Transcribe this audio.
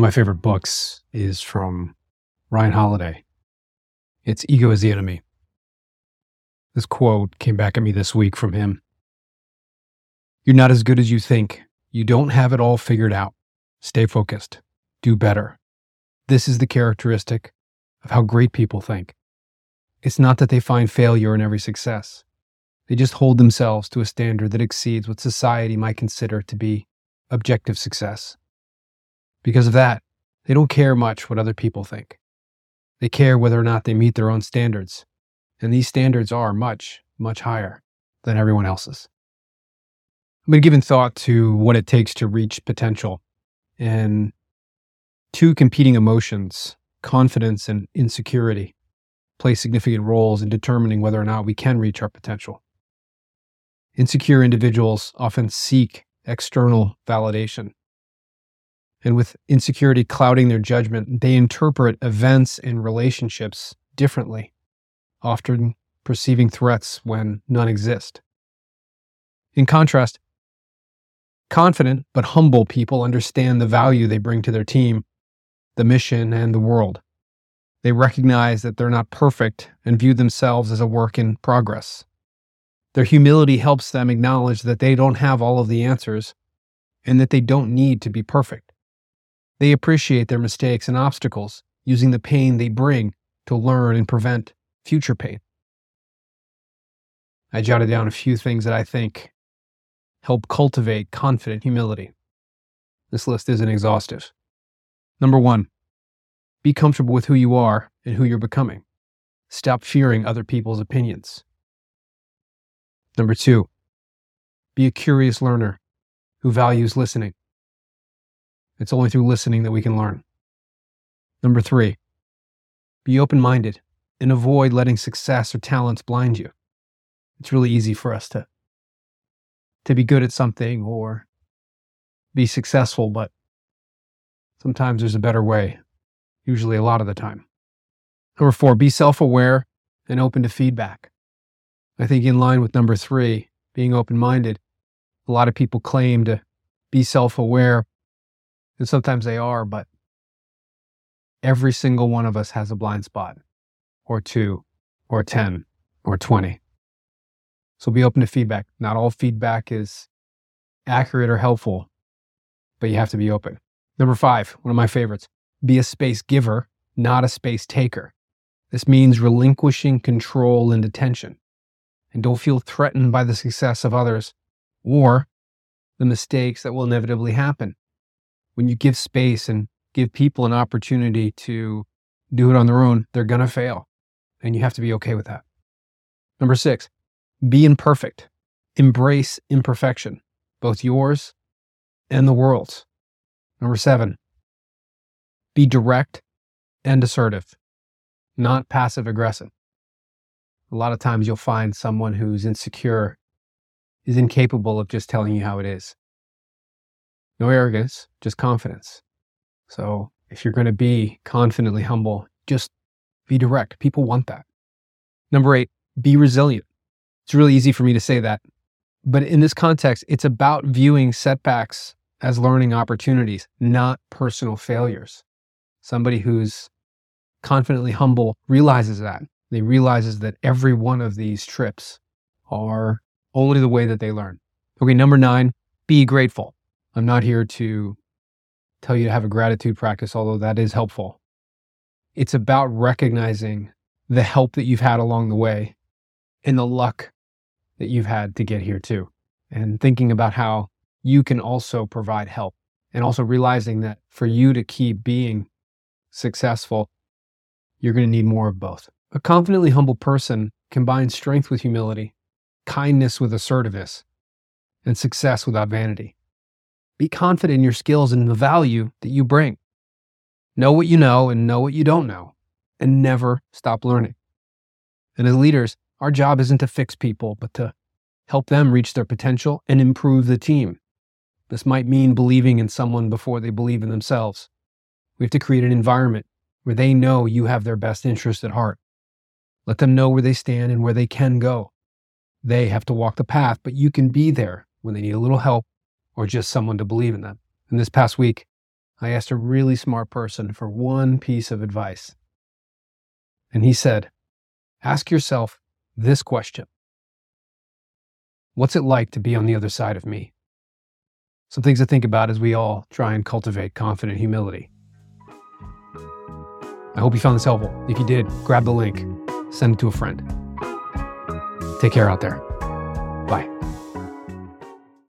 of my favorite books is from Ryan Holiday. It's Ego is the Enemy. This quote came back at me this week from him. You're not as good as you think. You don't have it all figured out. Stay focused. Do better. This is the characteristic of how great people think. It's not that they find failure in every success. They just hold themselves to a standard that exceeds what society might consider to be objective success. Because of that, they don't care much what other people think. They care whether or not they meet their own standards. And these standards are much, much higher than everyone else's. I've been giving thought to what it takes to reach potential and two competing emotions, confidence and insecurity, play significant roles in determining whether or not we can reach our potential. Insecure individuals often seek external validation. And with insecurity clouding their judgment, they interpret events and relationships differently, often perceiving threats when none exist. In contrast, confident but humble people understand the value they bring to their team, the mission, and the world. They recognize that they're not perfect and view themselves as a work in progress. Their humility helps them acknowledge that they don't have all of the answers and that they don't need to be perfect. They appreciate their mistakes and obstacles, using the pain they bring to learn and prevent future pain. I jotted down a few things that I think help cultivate confident humility. This list isn't exhaustive. Number one, be comfortable with who you are and who you're becoming. Stop fearing other people's opinions. Number two, be a curious learner who values listening. It's only through listening that we can learn. Number three, be open minded and avoid letting success or talents blind you. It's really easy for us to, to be good at something or be successful, but sometimes there's a better way usually a lot of the time. Number four, be self aware and open to feedback. I think, in line with number three, being open minded, a lot of people claim to be self aware, and sometimes they are, but every single one of us has a blind spot, or two, or 10, or 20. So be open to feedback. Not all feedback is accurate or helpful, but you have to be open. Number five, one of my favorites be a space giver, not a space taker. This means relinquishing control and attention. And don't feel threatened by the success of others or the mistakes that will inevitably happen. When you give space and give people an opportunity to do it on their own, they're going to fail. And you have to be okay with that. Number six, be imperfect. Embrace imperfection, both yours and the world's. Number seven, be direct and assertive, not passive aggressive. A lot of times you'll find someone who's insecure is incapable of just telling you how it is. No arrogance, just confidence. So if you're going to be confidently humble, just be direct. People want that. Number eight, be resilient. It's really easy for me to say that. But in this context, it's about viewing setbacks as learning opportunities, not personal failures somebody who's confidently humble realizes that. They realizes that every one of these trips are only the way that they learn. Okay, number nine, be grateful. I'm not here to tell you to have a gratitude practice, although that is helpful. It's about recognizing the help that you've had along the way and the luck that you've had to get here too. And thinking about how you can also provide help and also realizing that for you to keep being successful, you're going to need more of both. A confidently humble person combines strength with humility, kindness with assertiveness, and success without vanity. Be confident in your skills and the value that you bring. Know what you know and know what you don't know, and never stop learning. And as leaders, our job isn't to fix people, but to help them reach their potential and improve the team. This might mean believing in someone before they believe in themselves we have to create an environment where they know you have their best interest at heart. Let them know where they stand and where they can go. They have to walk the path, but you can be there when they need a little help or just someone to believe in them. And this past week, I asked a really smart person for one piece of advice. And he said, Ask yourself this question What's it like to be on the other side of me? Some things to think about as we all try and cultivate confident humility. I hope you found this helpful. If you did, grab the link, send it to a friend. Take care out there.